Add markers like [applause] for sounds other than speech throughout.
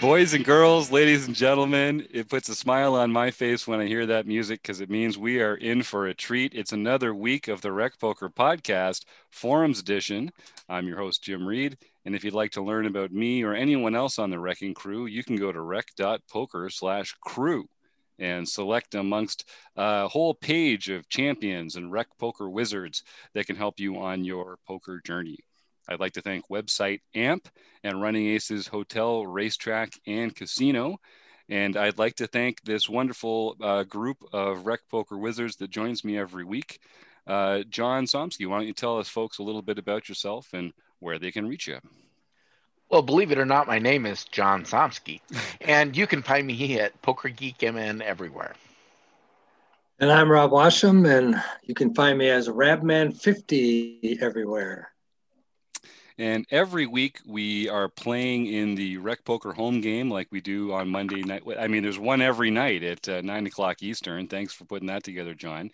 Boys and girls, ladies and gentlemen, it puts a smile on my face when I hear that music because it means we are in for a treat. It's another week of the Rec Poker Podcast, Forums Edition. I'm your host, Jim Reed. And if you'd like to learn about me or anyone else on the Wrecking Crew, you can go to rec.poker slash crew and select amongst a whole page of champions and rec poker wizards that can help you on your poker journey. I'd like to thank website AMP and Running Aces Hotel, Racetrack, and Casino. And I'd like to thank this wonderful uh, group of Rec Poker Wizards that joins me every week. Uh, John Somsky, why don't you tell us folks a little bit about yourself and where they can reach you? Well, believe it or not, my name is John Somsky, [laughs] and you can find me at Poker Geek MN everywhere. And I'm Rob Washam, and you can find me as Rabman50 everywhere. And every week we are playing in the Rec Poker home game like we do on Monday night. I mean, there's one every night at uh, nine o'clock Eastern. Thanks for putting that together, John.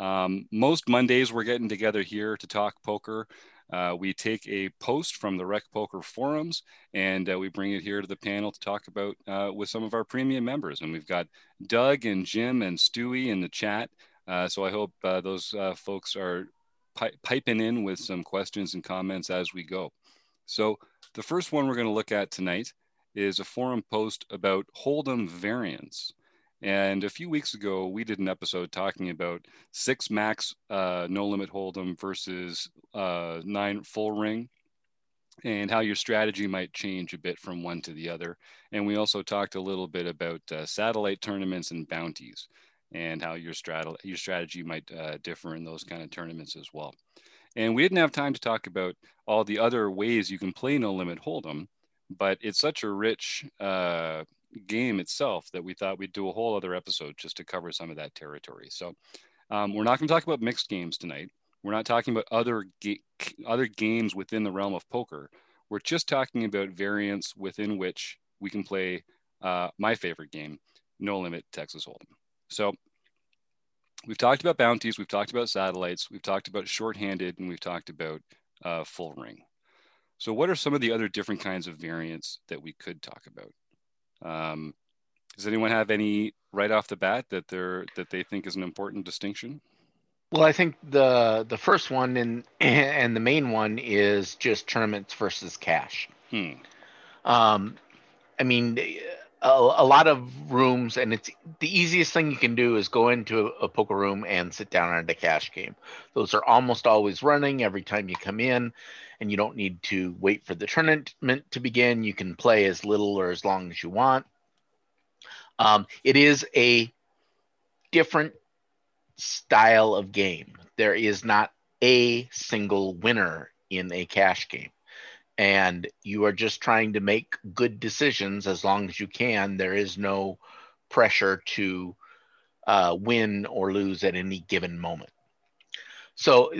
Um, most Mondays we're getting together here to talk poker. Uh, we take a post from the Rec Poker forums and uh, we bring it here to the panel to talk about uh, with some of our premium members. And we've got Doug and Jim and Stewie in the chat. Uh, so I hope uh, those uh, folks are pi- piping in with some questions and comments as we go. So, the first one we're going to look at tonight is a forum post about Hold'em variants. And a few weeks ago, we did an episode talking about six max uh, no limit Hold'em versus uh, nine full ring and how your strategy might change a bit from one to the other. And we also talked a little bit about uh, satellite tournaments and bounties and how your strategy your strategy might uh, differ in those kind of tournaments as well. And we didn't have time to talk about all the other ways you can play No Limit Hold'em, but it's such a rich uh, game itself that we thought we'd do a whole other episode just to cover some of that territory. So um, we're not going to talk about mixed games tonight. We're not talking about other ga- other games within the realm of poker. We're just talking about variants within which we can play uh, my favorite game, No Limit Texas Hold'em. So we've talked about bounties, we've talked about satellites, we've talked about shorthanded, and we've talked about uh, full ring. So what are some of the other different kinds of variants that we could talk about? Um, does anyone have any right off the bat that they're that they think is an important distinction? Well, I think the the first one and [clears throat] and the main one is just tournaments versus cash. Hmm. Um, I mean, a, a, lot of rooms, and it's the easiest thing you can do is go into a, poker room and sit down at a cash game. Those are almost always running every time you come in, and you don't need to wait for the tournament to begin. You can play as little or as long as you want. Um, it is a different style of game. There is not a single winner in a cash game and you are just trying to make good decisions as long as you can. There is no pressure to uh, win or lose at any given moment. So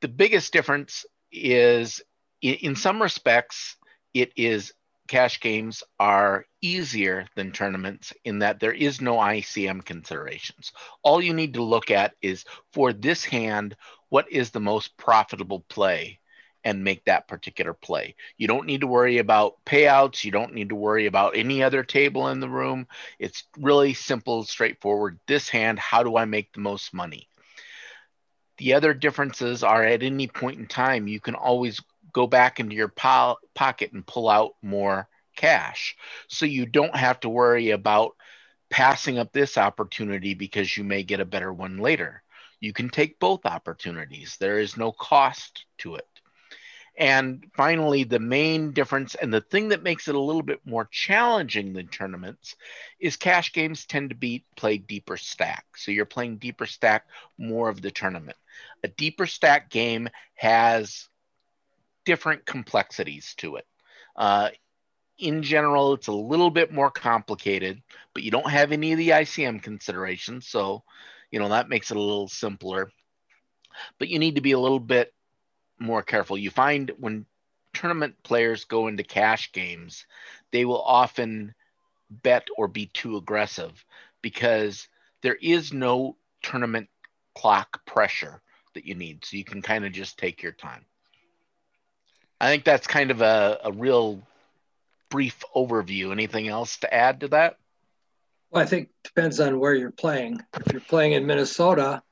the biggest difference is in some respects, it is cash games are easier than tournaments in that there is no ICM considerations. All you need to look at is for this hand, what is the most profitable play and make that particular play. You don't need to worry about payouts. You don't need to worry about any other table in the room. It's really simple, straightforward. This hand, how do I make the most money? The other differences are at any point in time, you can always go back into your po- pocket and pull out more cash. So you don't have to worry about passing up this opportunity because you may get a better one later. You can take both opportunities. There is no cost to it. And finally, the main difference and the thing that makes it a little bit more challenging than tournaments is cash games tend to be played deeper stack. So you're playing deeper stack more of the tournament. A deeper stack game has different complexities to it. Uh, in general, it's a little bit more complicated, but you don't have any of the ICM considerations. So, you know, that makes it a little simpler. But you need to be a little bit more careful. You find when tournament players go into cash games, they will often bet or be too aggressive because there is no tournament clock pressure that you need. So you can kind of just take your time. I think that's kind of a, a real brief overview. Anything else to add to that? Well, I think depends on where you're playing. If you're playing in Minnesota,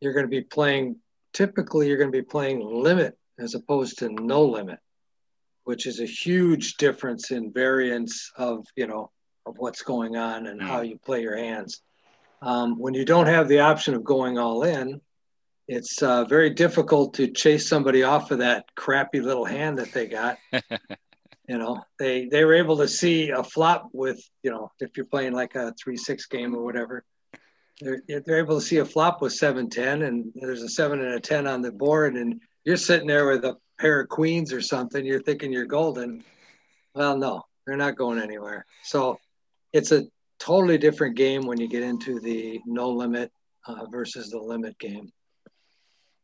you're going to be playing. Typically, you're going to be playing limit as opposed to no limit, which is a huge difference in variance of you know of what's going on and how you play your hands. Um, when you don't have the option of going all in, it's uh, very difficult to chase somebody off of that crappy little hand that they got. [laughs] you know, they they were able to see a flop with you know if you're playing like a three six game or whatever. They're, they're able to see a flop with seven ten, and there's a seven and a ten on the board, and you're sitting there with a pair of queens or something. You're thinking you're golden. Well, no, they're not going anywhere. So it's a totally different game when you get into the no limit uh, versus the limit game.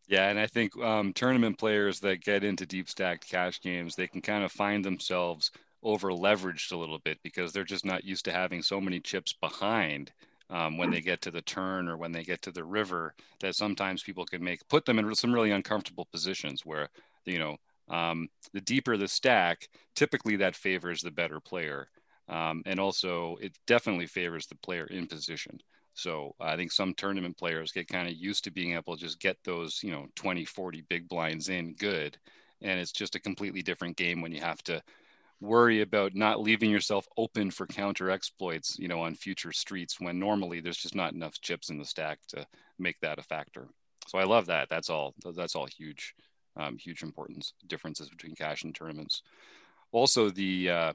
Yeah, and I think um, tournament players that get into deep stacked cash games, they can kind of find themselves over leveraged a little bit because they're just not used to having so many chips behind um, when they get to the turn or when they get to the river that sometimes people can make put them in some really uncomfortable positions where you know um, the deeper the stack, typically that favors the better player. Um, and also, it definitely favors the player in position. So I think some tournament players get kind of used to being able to just get those, you know, 20, 40 big blinds in good. And it's just a completely different game when you have to worry about not leaving yourself open for counter exploits, you know, on future streets when normally there's just not enough chips in the stack to make that a factor. So I love that. That's all. That's all huge, um, huge importance differences between cash and tournaments. Also, the uh,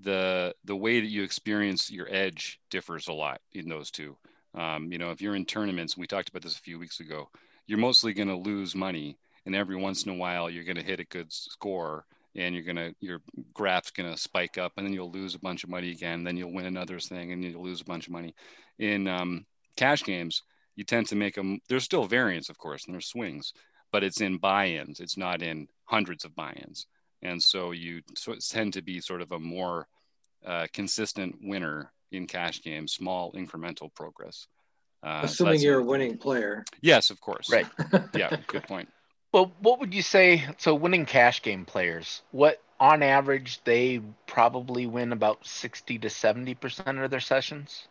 the the way that you experience your edge differs a lot in those two. Um, you know, if you're in tournaments, we talked about this a few weeks ago, you're mostly going to lose money, and every once in a while you're going to hit a good score, and you're gonna your graph's gonna spike up, and then you'll lose a bunch of money again. Then you'll win another thing, and you'll lose a bunch of money. In um, cash games, you tend to make them. There's still variance, of course, and there's swings, but it's in buy-ins. It's not in hundreds of buy-ins and so you tend to be sort of a more uh, consistent winner in cash games, small incremental progress. Uh, Assuming you're a winning player. Yes, of course. Right. yeah, good point. Well, what would you say? So, winning cash game players, what on average they probably win about sixty to seventy percent of their sessions.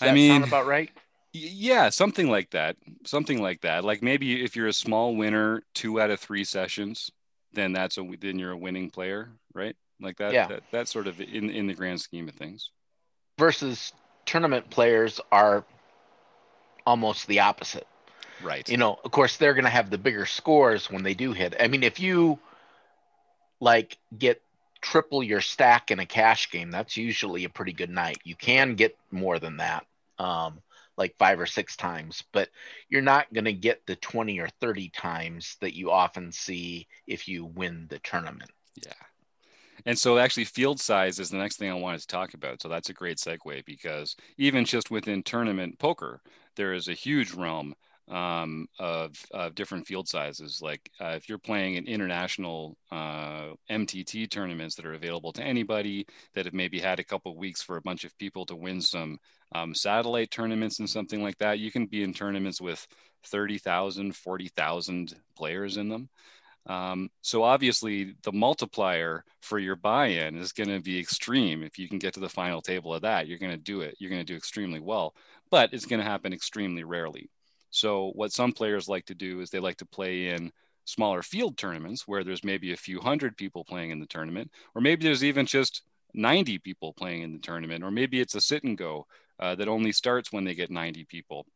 I mean, about right? Yeah, something like that. Something like that. Like maybe if you're a small winner, two out of three sessions, then that's a then you're a winning player, right? Like that. Yeah. That, that's sort of in in the grand scheme of things. Versus tournament players are almost the opposite. Right. You know, of course, they're going to have the bigger scores when they do hit. I mean, if you like get triple your stack in a cash game, that's usually a pretty good night. You can get more than that. Um, like five or six times, but you're not going to get the 20 or 30 times that you often see if you win the tournament. Yeah. And so, actually, field size is the next thing I wanted to talk about. So, that's a great segue because even just within tournament poker, there is a huge realm um, of, of, different field sizes. Like uh, if you're playing in international uh, MTT tournaments that are available to anybody that have maybe had a couple weeks for a bunch of people to win some um, satellite tournaments and something like that, you can be in tournaments with 30,000, 40,000 players in them. Um, so obviously the multiplier for your buy-in is going to be extreme. If you can get to the final table of that, you're going to do it. You're going to do extremely well, but it's going to happen extremely rarely. So what some players like to do is they like to play in smaller field tournaments where there's maybe a few hundred people playing in the tournament, or maybe there's even just 90 people playing in the tournament, or maybe it's a sit and go uh, that only starts when they get 90 people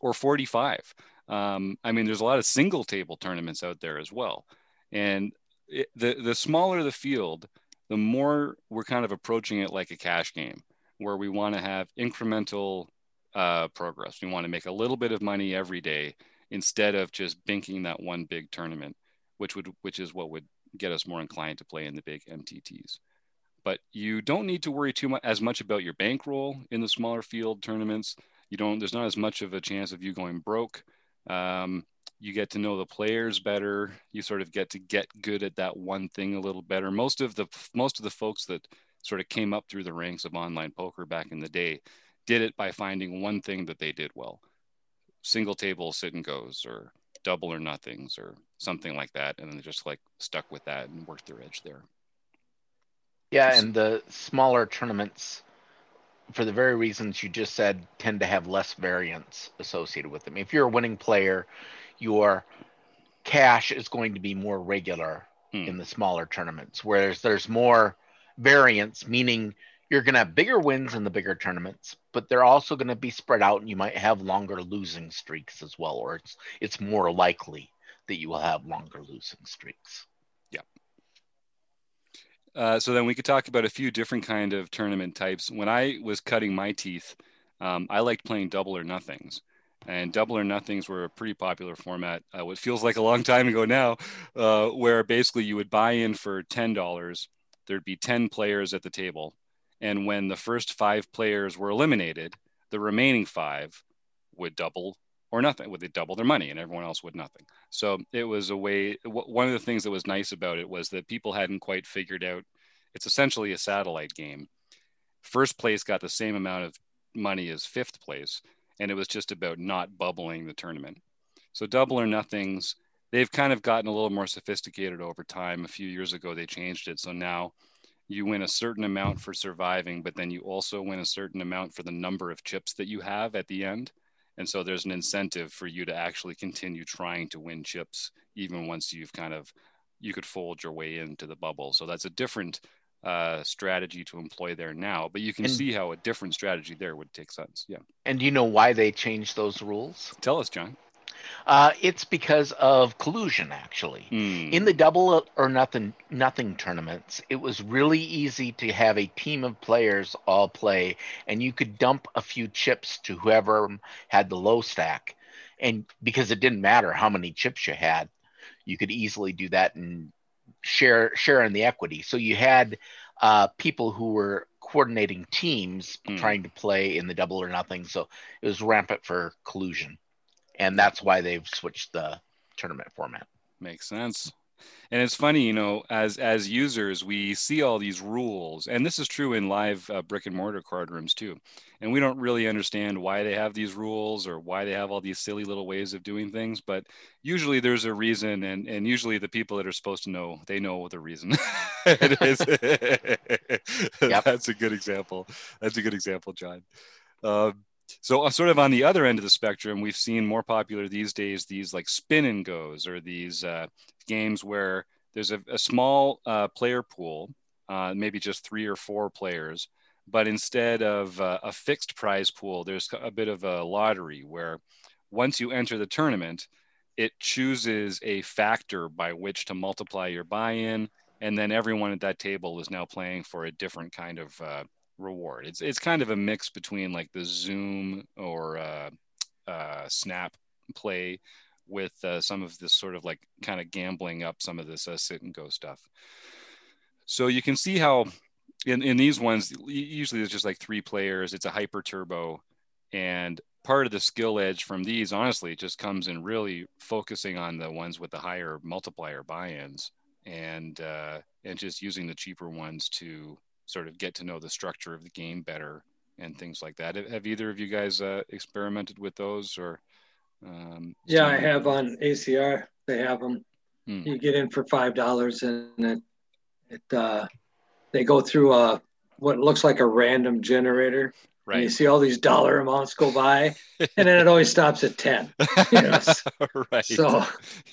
or 45. Um, I mean, there's a lot of single table tournaments out there as well. And it, the, the smaller the field, the more we're kind of approaching it like a cash game where we want to have incremental uh, progress. We want to make a little bit of money every day instead of just binking that one big tournament, which would which is what would get us more inclined to play in the big MTTs. But you don't need to worry too much as much about your bankroll in the smaller field tournaments. You don't. There's not as much of a chance of you going broke. Um, you get to know the players better. You sort of get to get good at that one thing a little better. Most of the most of the folks that sort of came up through the ranks of online poker back in the day did it by finding one thing that they did well single table sit and goes or double or nothings or something like that and then they just like stuck with that and worked their edge there Yeah, and the smaller tournaments, for the very reasons you just said, tend to have less variance associated with them. If you're a winning player, your cash is going to be more regular Hmm. in the smaller tournaments, whereas there's more variance, meaning you're going to have bigger wins in the bigger tournaments, but they're also going to be spread out, and you might have longer losing streaks as well, or it's it's more likely that you will have longer losing streaks. Uh, so then we could talk about a few different kind of tournament types. When I was cutting my teeth, um, I liked playing double or nothings, and double or nothings were a pretty popular format. Uh, what feels like a long time ago now, uh, where basically you would buy in for ten dollars. There'd be ten players at the table, and when the first five players were eliminated, the remaining five would double or nothing. Would they double their money, and everyone else would nothing. So it was a way. One of the things that was nice about it was that people hadn't quite figured out. It's essentially a satellite game. First place got the same amount of money as fifth place, and it was just about not bubbling the tournament. So double or nothings. They've kind of gotten a little more sophisticated over time. A few years ago, they changed it. So now you win a certain amount for surviving, but then you also win a certain amount for the number of chips that you have at the end. And so there's an incentive for you to actually continue trying to win chips, even once you've kind of you could fold your way into the bubble. So that's a different uh, strategy to employ there now. But you can And- see how a different strategy there would take sense. Yeah. And do you know why they changed those rules? Tell us, John. Uh, it's because of collusion, actually. Hmm. In the double or nothing nothing tournaments, it was really easy to have a team of players all play, and you could dump a few chips to whoever had the low stack, and because it didn't matter how many chips you had, you could easily do that and share share in the equity. So you had uh, people who were coordinating teams Hmm. trying to play in the double or nothing. So it was rampant for collusion, and that's why they've switched the tournament format. Makes sense. And it's funny, you know, as as users, we see all these rules, and this is true in live uh, brick and mortar card rooms too. And we don't really understand why they have these rules or why they have all these silly little ways of doing things. But usually there's a reason, and and usually the people that are supposed to know, they know the reason. [laughs] Yep. [laughs] That's a good example. That's a good example, John. Um, so uh, sort of on the other end of the spectrum, we've seen more popular these days these like spin and goes or these uh, games where there's a, a small uh, player pool, uh, maybe just three or four players, but instead of uh, a fixed prize pool, there's a bit of a lottery where once you enter the tournament, it chooses a factor by which to multiply your buy-in, and then everyone at that table is now playing for a different kind of uh, reward. It's it's kind of a mix between like the Zoom or uh, uh, Snap play with uh, some of this sort of like kind of gambling up some of this uh, sit and go stuff. So you can see how in, in these ones, usually there's just like three players. It's a hyper turbo. And part of the skill edge from these, honestly, just comes in really focusing on the ones with the higher multiplier buy-ins and uh, and just using the cheaper ones to sort of get to know the structure of the game better and things like that. Have either of you guys uh, experimented with those or? Um, Yeah, I have on ACR. They have them. Hmm. You get in for five dollars, and it, it uh, they go through a what looks like a random generator. And you see all these dollar amounts go by, and then it always stops at ten. Yes. [laughs] right. So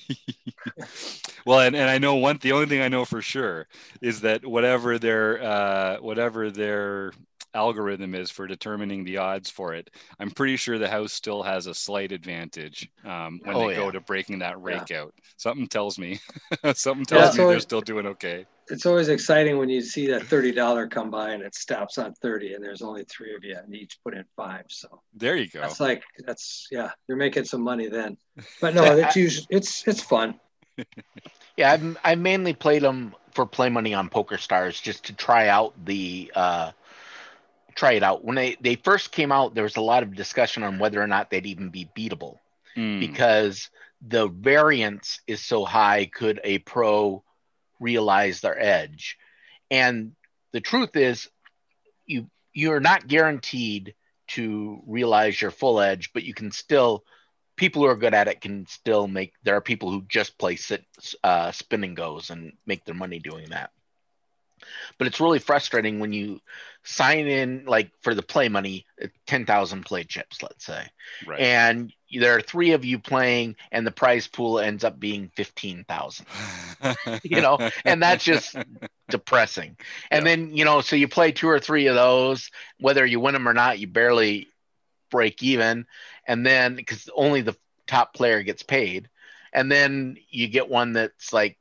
[laughs] well, and, and I know one. The only thing I know for sure is that whatever their uh, whatever their algorithm is for determining the odds for it, I'm pretty sure the house still has a slight advantage um, when Oh, they go to breaking that Yeah. rake out. Something tells me, [laughs] something Yeah, tells me so they're it- still doing okay. It's always exciting when you see that thirty dollar come by and it stops on thirty, and there's only three of you, and each put in five. So There you go. that's like that's yeah, you're making some money then. [laughs] But no, it's usually it's it's fun. [laughs] Yeah, I've I mainly played them for play money on Poker Stars just to try out the uh, try it out. When they they first came out, there was a lot of discussion on whether or not they'd even be beatable Mm, because the variance is so high. Could a pro realize their edge? And the truth is, you you're not guaranteed to realize your full edge, but you can still. People who are good at it can still make. There are people who just play sit, uh, spin and goes and make their money doing that. But it's really frustrating when you sign in like for the play money uh, 10,000 play chips let's say. Right. and there are three of you playing and the prize pool ends up being 15,000 [laughs] you know and that's just depressing. And Yeah. then you know so you play two or three of those whether you win them or not you barely break even. And then because only the top player gets paid. And then you get one that's like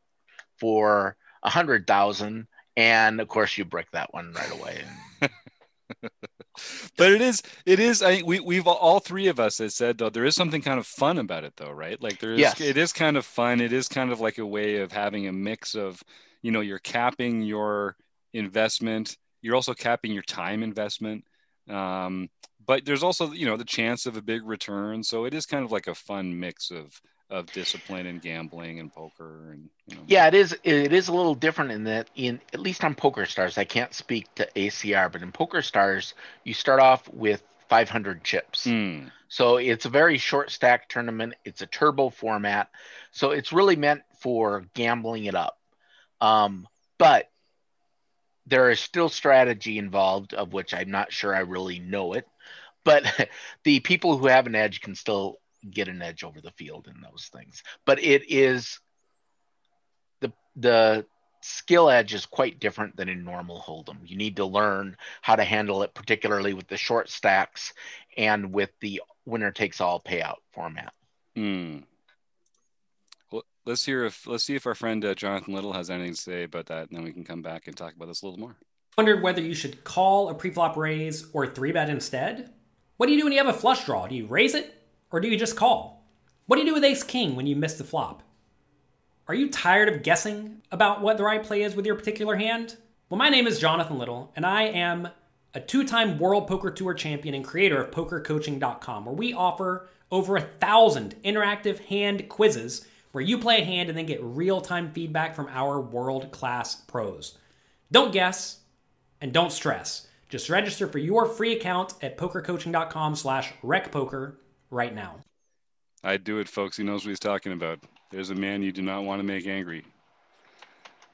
for a hundred thousand and of course you break that one right away. [laughs] But it is it is i we, we've all three of us has said though there is something kind of fun about it though right? Like there is Yes. it is kind of fun. It is kind of like a way of having a mix of you know you're capping your investment. You're also capping your time investment. Um, but there's also you know the chance of a big return. So it is kind of like a fun mix of of discipline and gambling and poker and you know yeah it is it is a little different in that in at least on poker stars i can't speak to acr but in poker stars you start off with 500 chips Hmm. So it's a very short stack tournament. It's a turbo format. So it's really meant for gambling it up. Um, but there is still strategy involved, of which I'm not sure I really know it. But [laughs] the people who have an edge can still get an edge over the field in those things. But it is the the skill edge is quite different than in normal hold'em. You need to learn how to handle it, particularly with the short stacks and with the winner takes all payout format. Hmm. Well, let's hear if let's see if our friend uh, Jonathan Little has anything to say about that, and then we can come back and talk about this a little more. Wondered whether you should call a preflop raise or three bet instead? What do you do when you have a flush draw? Do you raise it or do you just call? What do you do with ace king when you miss the flop? Are you tired of guessing about what the right play is with your particular hand? Well, my name is Jonathan Little, and I am a two time World Poker Tour champion and creator of PokerCoaching.com, where we offer over a thousand interactive hand quizzes where you play a hand and then get real time feedback from our world class pros. Don't guess and don't stress. Just register for your free account at pokercoaching.com slash recpoker right now. I'd do it, folks. He knows what he's talking about. There's a man you do not want to make angry.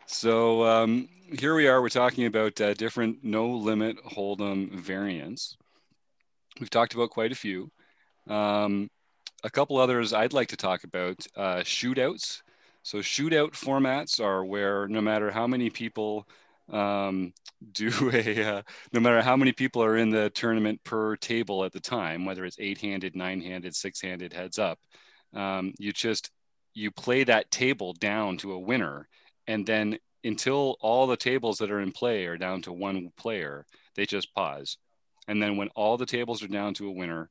So um, here we are. We're talking about uh, different no limit hold'em variants. We've talked about quite a few. Um, a couple others I'd like to talk about uh, shootouts. So shootout formats are where no matter how many people um, do [laughs] a, uh, no matter how many people are in the tournament per table at the time, whether it's eight-handed, nine-handed, six-handed, heads up, um, you just you play that table down to a winner, and then until all the tables that are in play are down to one player, they just pause, and then when all the tables are down to a winner,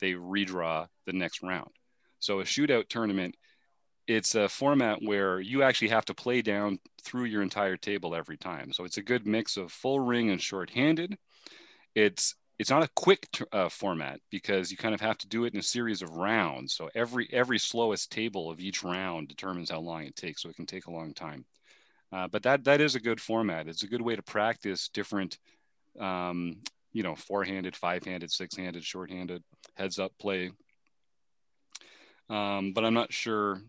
they redraw the next round. So a shootout tournament it's a format where you actually have to play down through your entire table every time. So it's a good mix of full ring and short-handed. It's it's not a quick uh, format because you kind of have to do it in a series of rounds. So every every slowest table of each round determines how long it takes. So it can take a long time. Uh, but that that is a good format. It's a good way to practice different, um, you know, four-handed, five-handed, six-handed, short-handed, heads-up play. Um, but I'm not sure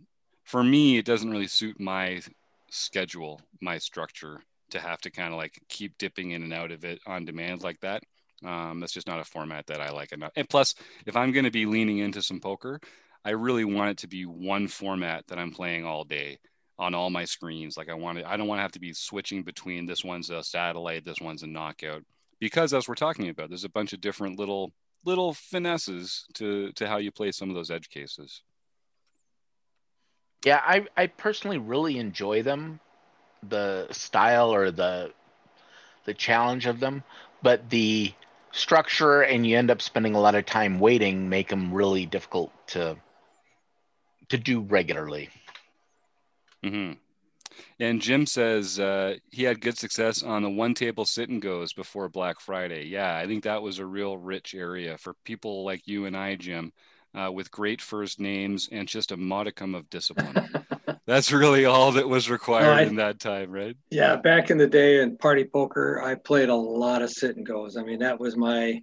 for me, it doesn't really suit my schedule, my structure to have to kind of like keep dipping in and out of it on demand like that. Um, that's just not a format that I like enough. And plus, if I'm going to be leaning into some poker, I really want it to be one format that I'm playing all day on all my screens. Like I want I don't want to have to be switching between this one's a satellite, this one's a knockout, because as we're talking about, there's a bunch of different little little finesses to to how you play some of those edge cases. Yeah, I, I personally really enjoy them, the style or the the challenge of them, but the structure and you end up spending a lot of time waiting make them really difficult to to do regularly. hmm And Jim says uh, he had good success on the one table sit and goes before Black Friday. Yeah, I think that was a real rich area for people like you and I, Jim, uh, with great first names and just a modicum of discipline. [laughs] That's really all that was required No, I- in that time, right? Yeah, back in the day in party poker, I played a lot of sit and goes. I mean, that was my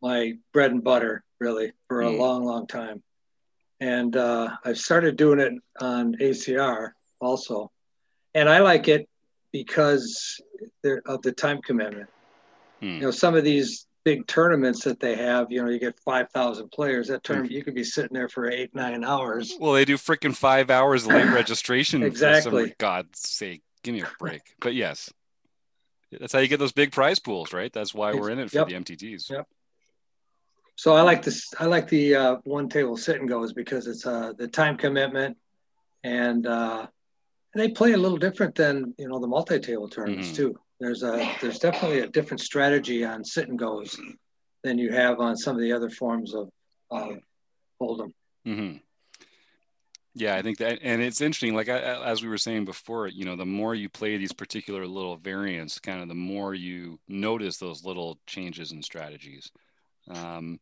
my bread and butter really for a Mm. long, long time. And uh, I've started doing it on ACR also, and I like it because of the time commitment. Hmm. You know, some of these big tournaments that they have, you know, you get five thousand players. That tournament, you could be sitting there for eight, nine hours. Well, they do freaking five hours late [laughs] registration. Exactly. God's sake, give me a break. but yes, that's how you get those big prize pools, right? That's why we're in it for Yep. the MTTs. Yep. So I like this. I like the uh, one table sit and goes because it's uh, the time commitment, and uh, they play a little different than you know the multi table tournaments Mhm. too. There's a there's definitely a different strategy on sit and goes than you have on some of the other forms of uh, hold'em. hmm Yeah, I think that, and it's interesting. Like I, I- as we were saying before, you know, the more you play these particular little variants, kind of the more you notice those little changes in strategies. Um,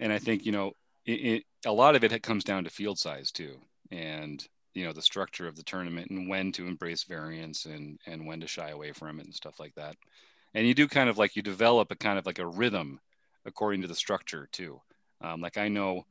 and I think you know, it, it, a lot of it comes down to field size too, and you know, the structure of the tournament and when to embrace variance and and when to shy away from it and stuff like that. And you do kind of like you develop a kind of like a rhythm according to the structure too. Um, like I know.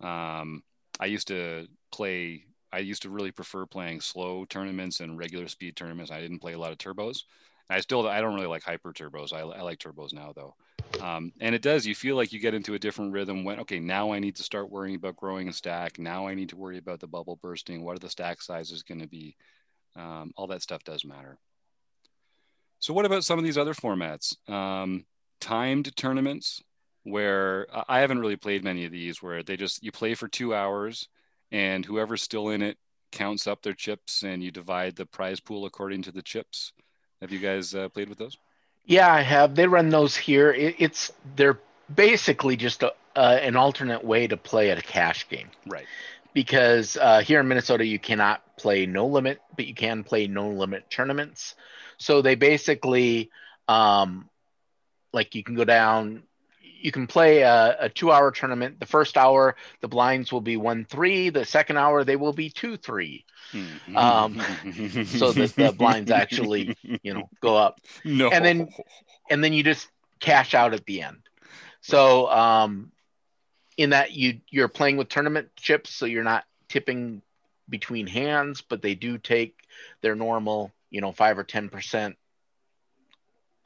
Um, I used to play. I used to really prefer playing slow tournaments and regular speed tournaments. I didn't play a lot of turbos. I still I don't really like hyper turbos. I, I like turbos now though, um, and it does. You feel like you get into a different rhythm when okay now I need to start worrying about growing a stack. Now I need to worry about the bubble bursting. What are the stack sizes going to be? Um, all that stuff does matter. So what about some of these other formats? Um, timed tournaments where I- haven't really played many of these where they just you play for two hours and whoever's still in it counts up their chips and you divide the prize pool according to the chips. Have you guys uh, played with those? Yeah, I have. They run those here. It, it's they're basically just a, uh, an alternate way to play at a cash game Right. because uh, here in Minnesota you cannot play no limit, but you can play no limit tournaments. So they basically, um, like you can go down, you can play a, a two-hour tournament. The first hour the blinds will be one three. The second hour they will be two three. Um, [laughs] so that the blinds actually, You know, go up. no. and then- and then you just cash out at the end. So um, in that you you're playing with tournament chips, so you're not tipping between hands, but they do take their normal, you know, five or ten percent.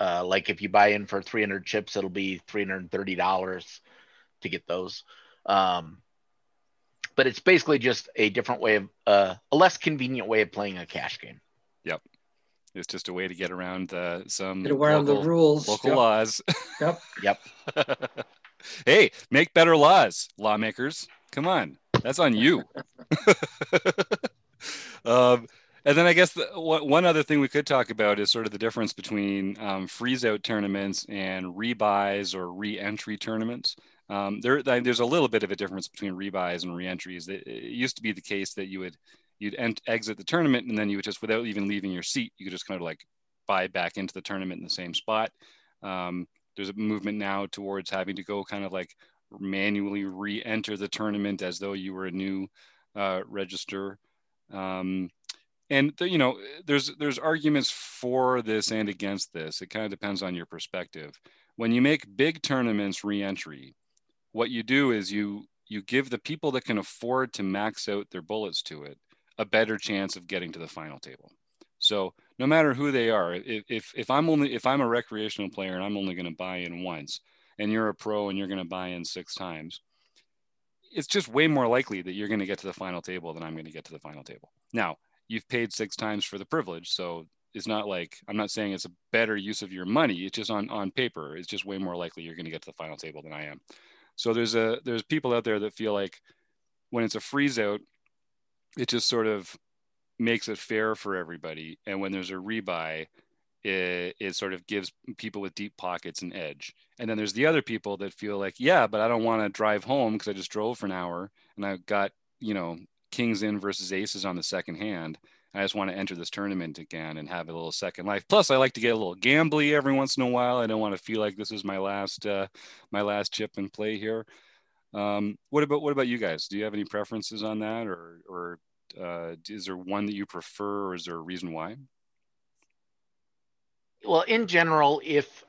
Uh, like if you buy in for 300 chips, it'll be $330 to get those. Um, but it's basically just a different way of uh, a less convenient way of playing a cash game. Yep. It's just a way to get around uh, some Get around local, the rules. local Yep. laws. [laughs] Yep. Yep. [laughs] hey, make better laws, lawmakers. Come on, that's on you. [laughs] um, and then I guess the, one other thing we could talk about is sort of the difference between um, freeze out tournaments and rebuys or re-entry tournaments. Um, there, there's a little bit of a difference between rebuys and re-entries. It, it used to be the case that you would you'd ent- exit the tournament and then you would just, without even leaving your seat, you could just kind of like buy back into the tournament in the same spot. Um, there's a movement now towards having to go kind of like manually re-enter the tournament as though you were a new uh, register. Um, and the, you know, there's there's arguments for this and against this. It kind of depends on your perspective. When you make big tournaments re-entry, what you do is you you give the people that can afford to max out their bullets to it a better chance of getting to the final table. So no matter who they are, if if, if I'm only if I'm a recreational player and I'm only going to buy in once, and you're a pro and you're going to buy in six times, it's just way more likely that you're going to get to the final table than I'm going to get to the final table. Now you've paid six times for the privilege, so it's not like I'm not saying it's a better use of your money. It's just on on paper, it's just way more likely you're going to get to the final table than I am. So there's a there's people out there that feel like when it's a freeze out, it just sort of makes it fair for everybody. And when there's a rebuy, it, it sort of gives people with deep pockets an edge. And then there's the other people that feel like, yeah, but I don't want to drive home because I just drove for an hour and I've got, you know, kings in versus aces on the second hand. I just want to enter this tournament again and have a little second life. Plus, I like to get a little gambly every once in a while. I don't want to feel like this is my last uh, my last chip and play here. Um, what about what about you guys? Do you have any preferences on that, or or uh, is there one that you prefer, or is there a reason why? Well, in general, if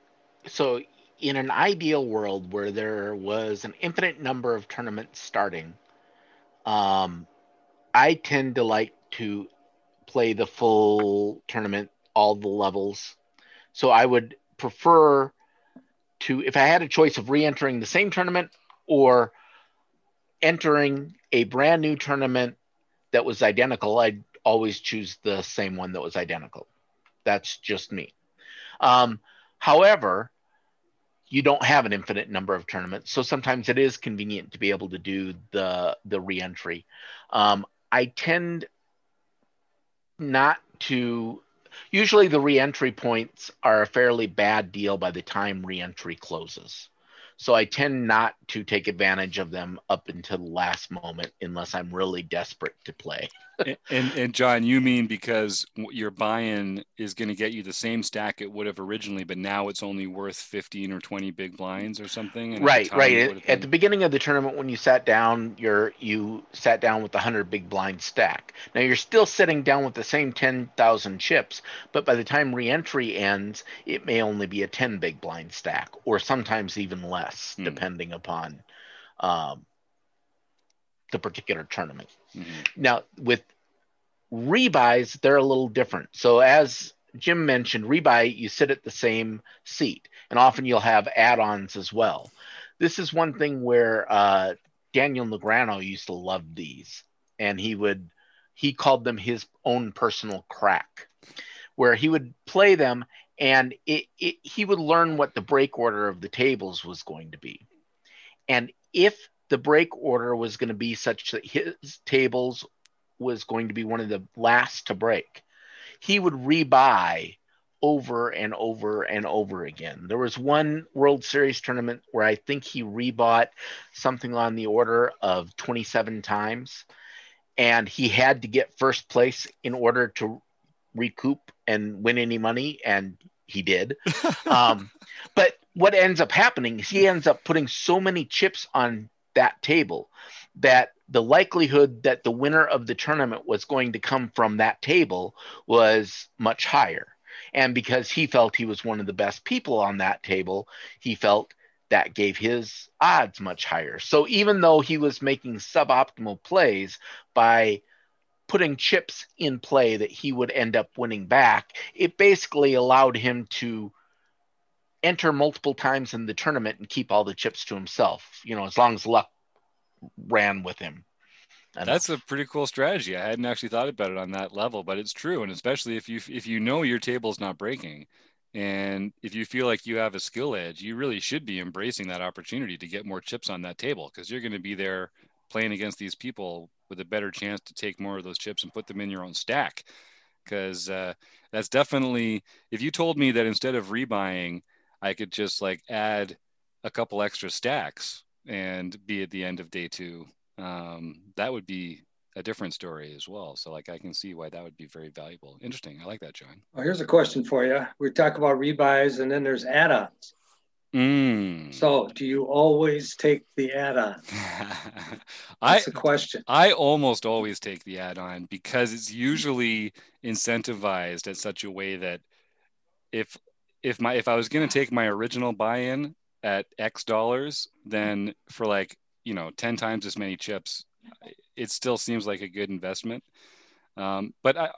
so, in an ideal world where there was an infinite number of tournaments starting, um, I tend to like to play the full tournament all the levels. So I would prefer to, if I had a choice of re entering the same tournament or entering a brand new tournament that was identical, I'd always choose the same one that was identical. That's just me. Um, however, you don't have an infinite number of tournaments, so sometimes it is convenient to be able to do the the reentry. Um, I tend not to. Usually, the reentry points are a fairly bad deal by the time reentry closes. So I tend not to take advantage of them up until the last moment unless I'm really desperate to play. And, and, and John, you mean because your buy-in is going to get you the same stack it would have originally, but now it's only worth 15 or 20 big blinds or something? right, right. At, the beginning of the tournament, when you sat down, you're you sat down with the 100 big blind stack. Now you're still sitting down with the same 10,000 chips, but by the time re-entry ends, it may only be a 10 big blind stack, or sometimes even less less mm. depending upon um, the particular tournament. Mm-hmm. Now, with rebuys, they're a little different. So, as Jim mentioned, rebuy, you sit at the same seat, and often you'll have add ons as well. This is one thing where uh, Daniel Negreanu used to love these, and he would he called them his own personal crack, where he would play them and it, it, he would learn what the break order of the tables was going to be. And if the break order was going to be such that his tables was going to be one of the last to break, he would rebuy over and over and over again. There was one World Series tournament where I think he rebought something on the order of 27 times, and he had to get first place in order to recoup and win any money, and he did. [laughs] um, but what ends up happening is he ends up putting so many chips on that table that the likelihood that the winner of the tournament was going to come from that table was much higher. And because he felt he was one of the best people on that table, he felt that gave his odds much higher. So even though he was making suboptimal plays by putting chips in play that he would end up winning back, it basically allowed him to enter multiple times in the tournament and keep all the chips to himself, you know, as long as luck ran with him. That's a pretty cool strategy. I hadn't actually thought about it on that level, but it's true. And especially if you if you know your table is not breaking and if you feel like you have a skill edge, you really should be embracing that opportunity to get more chips on that table because you're going to be there playing against these people with a better chance to take more of those chips and put them in your own stack. Because uh, that's definitely, if you told me that instead of rebuying, I could just like add a couple extra stacks and be at the end of day two, um, that would be a different story as well. So like I can see why that would be very valuable. Interesting. I like that, John. Well, here's a question for you. We talk about rebuys and then there's add-ons. Mm. So, do you always take the add-on? [laughs] That's a question. I almost always take the add-on because it's usually incentivized at such a way that if if my if I was going to take my original buy-in at X dollars, then for like you know ten times as many chips, it still seems like a good investment. Um, but I,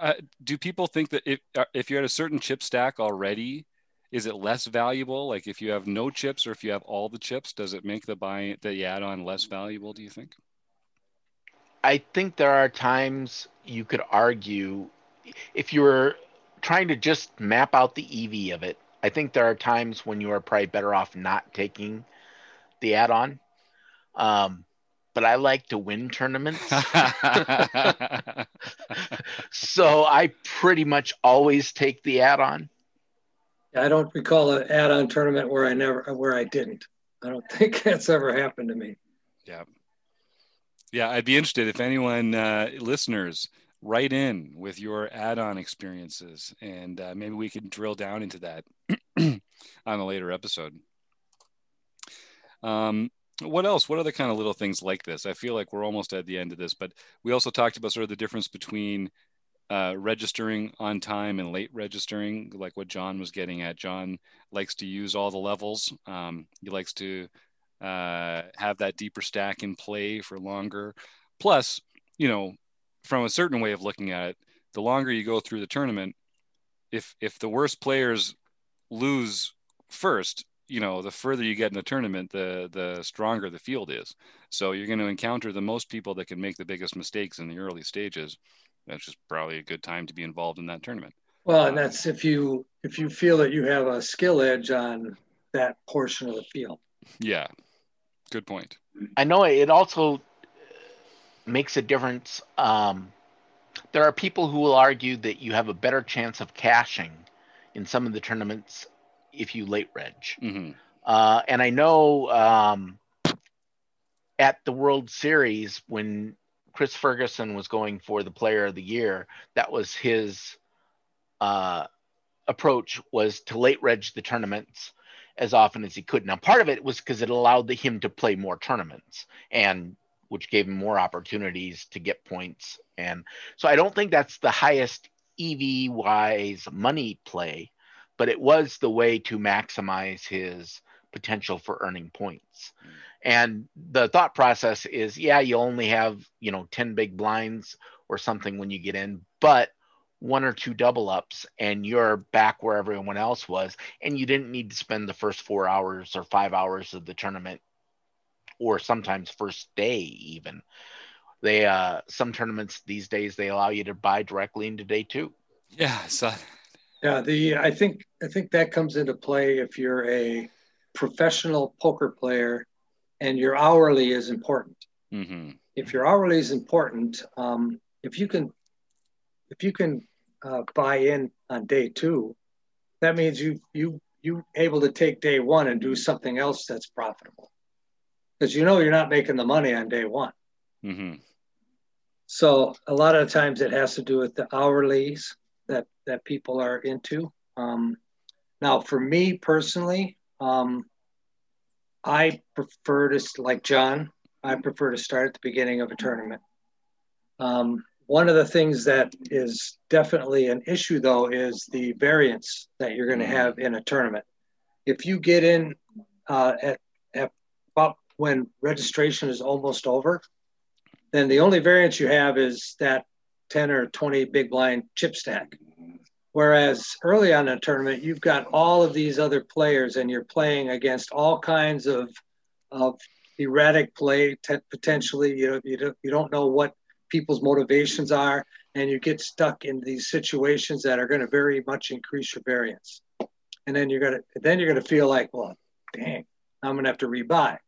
I, do people think that if if you're at a certain chip stack already? is it less valuable? Like if you have no chips or if you have all the chips, does it make the buy the add-on less valuable? Do you think? I think there are times you could argue if you were trying to just map out the EV of it. I think there are times when you are probably better off not taking the add-on. Um, but I like to win tournaments. [laughs] so I pretty much always take the add-on. I don't recall an add-on tournament where I never where I didn't. I don't [laughs] think that's ever happened to me. Yeah. Yeah, I'd be interested if anyone uh, listeners write in with your add-on experiences, and uh, maybe we can drill down into that [clears throat] on a later episode. Um, what else? What other kind of little things like this? I feel like we're almost at the end of this, but we also talked about sort of the difference between uh, registering on time and late registering, like what John was getting at. John likes to use all the levels. Um, he likes to uh, have that deeper stack in play for longer. Plus, you know, from a certain way of looking at it, the longer you go through the tournament, if if the worst players lose first, you know, the further you get in the tournament, the the stronger the field is. So you're going to encounter the most people that can make the biggest mistakes in the early stages. That's just probably a good time to be involved in that tournament. Well, and that's if you if you feel that you have a skill edge on that portion of the field. Yeah, good point. I know it also makes a difference. Um, there are people who will argue that you have a better chance of cashing in some of the tournaments if you late reg. hmm Uh, and I know um, at the World Series when Chris Ferguson was going for the Player of the Year, that was his uh, approach was to late reg the tournaments as often as he could. Now, part of it was because it allowed him to play more tournaments and which gave him more opportunities to get points. And so I don't think that's the highest EV wise money play, but it was the way to maximize his potential for earning points. And the thought process is, yeah, you only have, you know, 10 big blinds or something when you get in, but one or two double ups and you're back where everyone else was and you didn't need to spend the first 4 hours or 5 hours of the tournament or sometimes first day even. They uh some tournaments these days they allow you to buy directly into day 2. Yeah, so Yeah, the I think I think that comes into play if you're a professional poker player and your hourly is important. hmm If your hourly is important, um, if you can if you can uh, buy in on day two, that means you you you able to take day one and do something else that's profitable because you know you're not making the money on day one. hmm So a lot of times it has to do with the hourlies that that people are into. Um, now, for me personally, um, I prefer to like John. I prefer to start at the beginning of a tournament. Um, one of the things that is definitely an issue, though, is the variance that you're going to have in a tournament. If you get in uh, at, at when registration is almost over, then the only variance you have is that 10 or 20 big blind chip stack. Whereas early on in a tournament, you've got all of these other players and you're playing against all kinds of, of erratic play, t- potentially. You, know, you, don't, you don't know what people's motivations are, and you get stuck in these situations that are going to very much increase your variance. And then you're to then you're going to feel like, well, dang, I'm going to have to rebuy.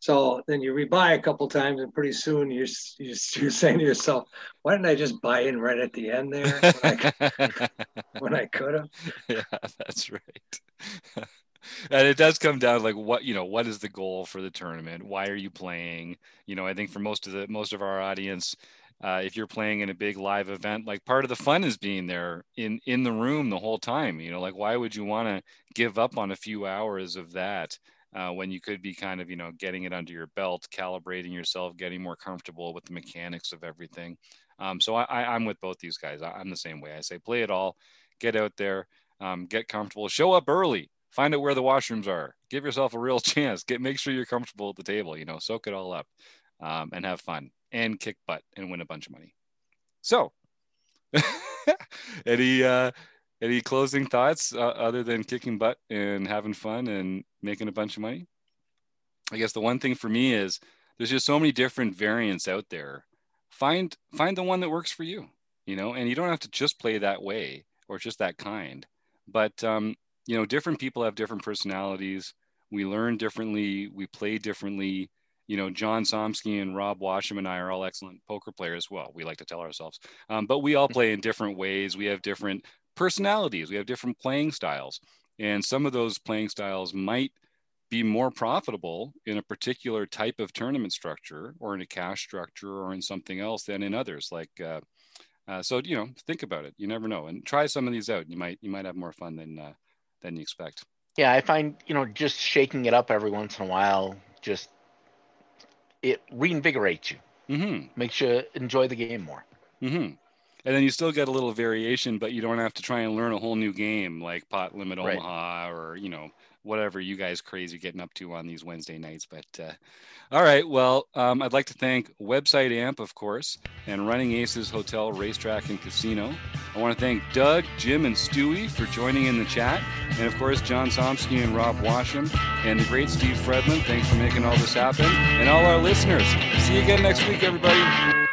So then you rebuy a couple times, and pretty soon you're, you're you're saying to yourself, "Why didn't I just buy in right at the end there when I, [laughs] I could have?" yeah, that's right. [laughs] and it does come down to like what you know what is the goal for the tournament why are you playing you know i think for most of the most of our audience uh, if you're playing in a big live event like part of the fun is being there in in the room the whole time you know like why would you want to give up on a few hours of that uh, when you could be kind of you know getting it under your belt calibrating yourself getting more comfortable with the mechanics of everything. Um, so I, i'm with both these guys. I, i'm the same way. I say play it all. Get out there. Um, get comfortable. Show up early. Find out where the washrooms are. Give yourself a real [laughs] chance. Get make sure you're comfortable at the table you know. Soak it all up um, and have fun and kick butt and win a bunch of money. So [laughs] any uh any closing thoughts uh, other than kicking butt and having fun and making a bunch of money? I guess the one thing for me is there's just so many different variants out there. Find find the one that works for you you know and you don't have to just play that way or just that kind. But um you know different people have different personalities. We learn differently. We play differently. You know john somsky and rob washam and i are all excellent poker players. Well we like to tell ourselves. Um, but we all play in different ways. We have different personalities we have different playing styles and some of those playing styles might be more profitable in a particular type of tournament structure or in a cash structure or in something else than in others like uh, uh, so you know think about it you never know and try some of these out you might you might have more fun than uh, than you expect. Yeah, I find you know just shaking it up every once in a while just it reinvigorates you. Mm-hmm. Makes you enjoy the game more. Mm-hmm. And then you still get a little variation, but you don't have to try and learn a whole new game like Pot Limit Right. Omaha or you know whatever you guys crazy getting up to on these Wednesday nights. But uh, all right, well, um, I'd like to thank Website Amp, of course, and Running Aces Hotel, Racetrack, and Casino. I want to thank Doug, Jim, and Stewie for joining in the chat, and of course, John Somsky and Rob Washam, and the great Steve Fredlin. Thanks for making all this happen, and all our listeners. See you again next week, everybody.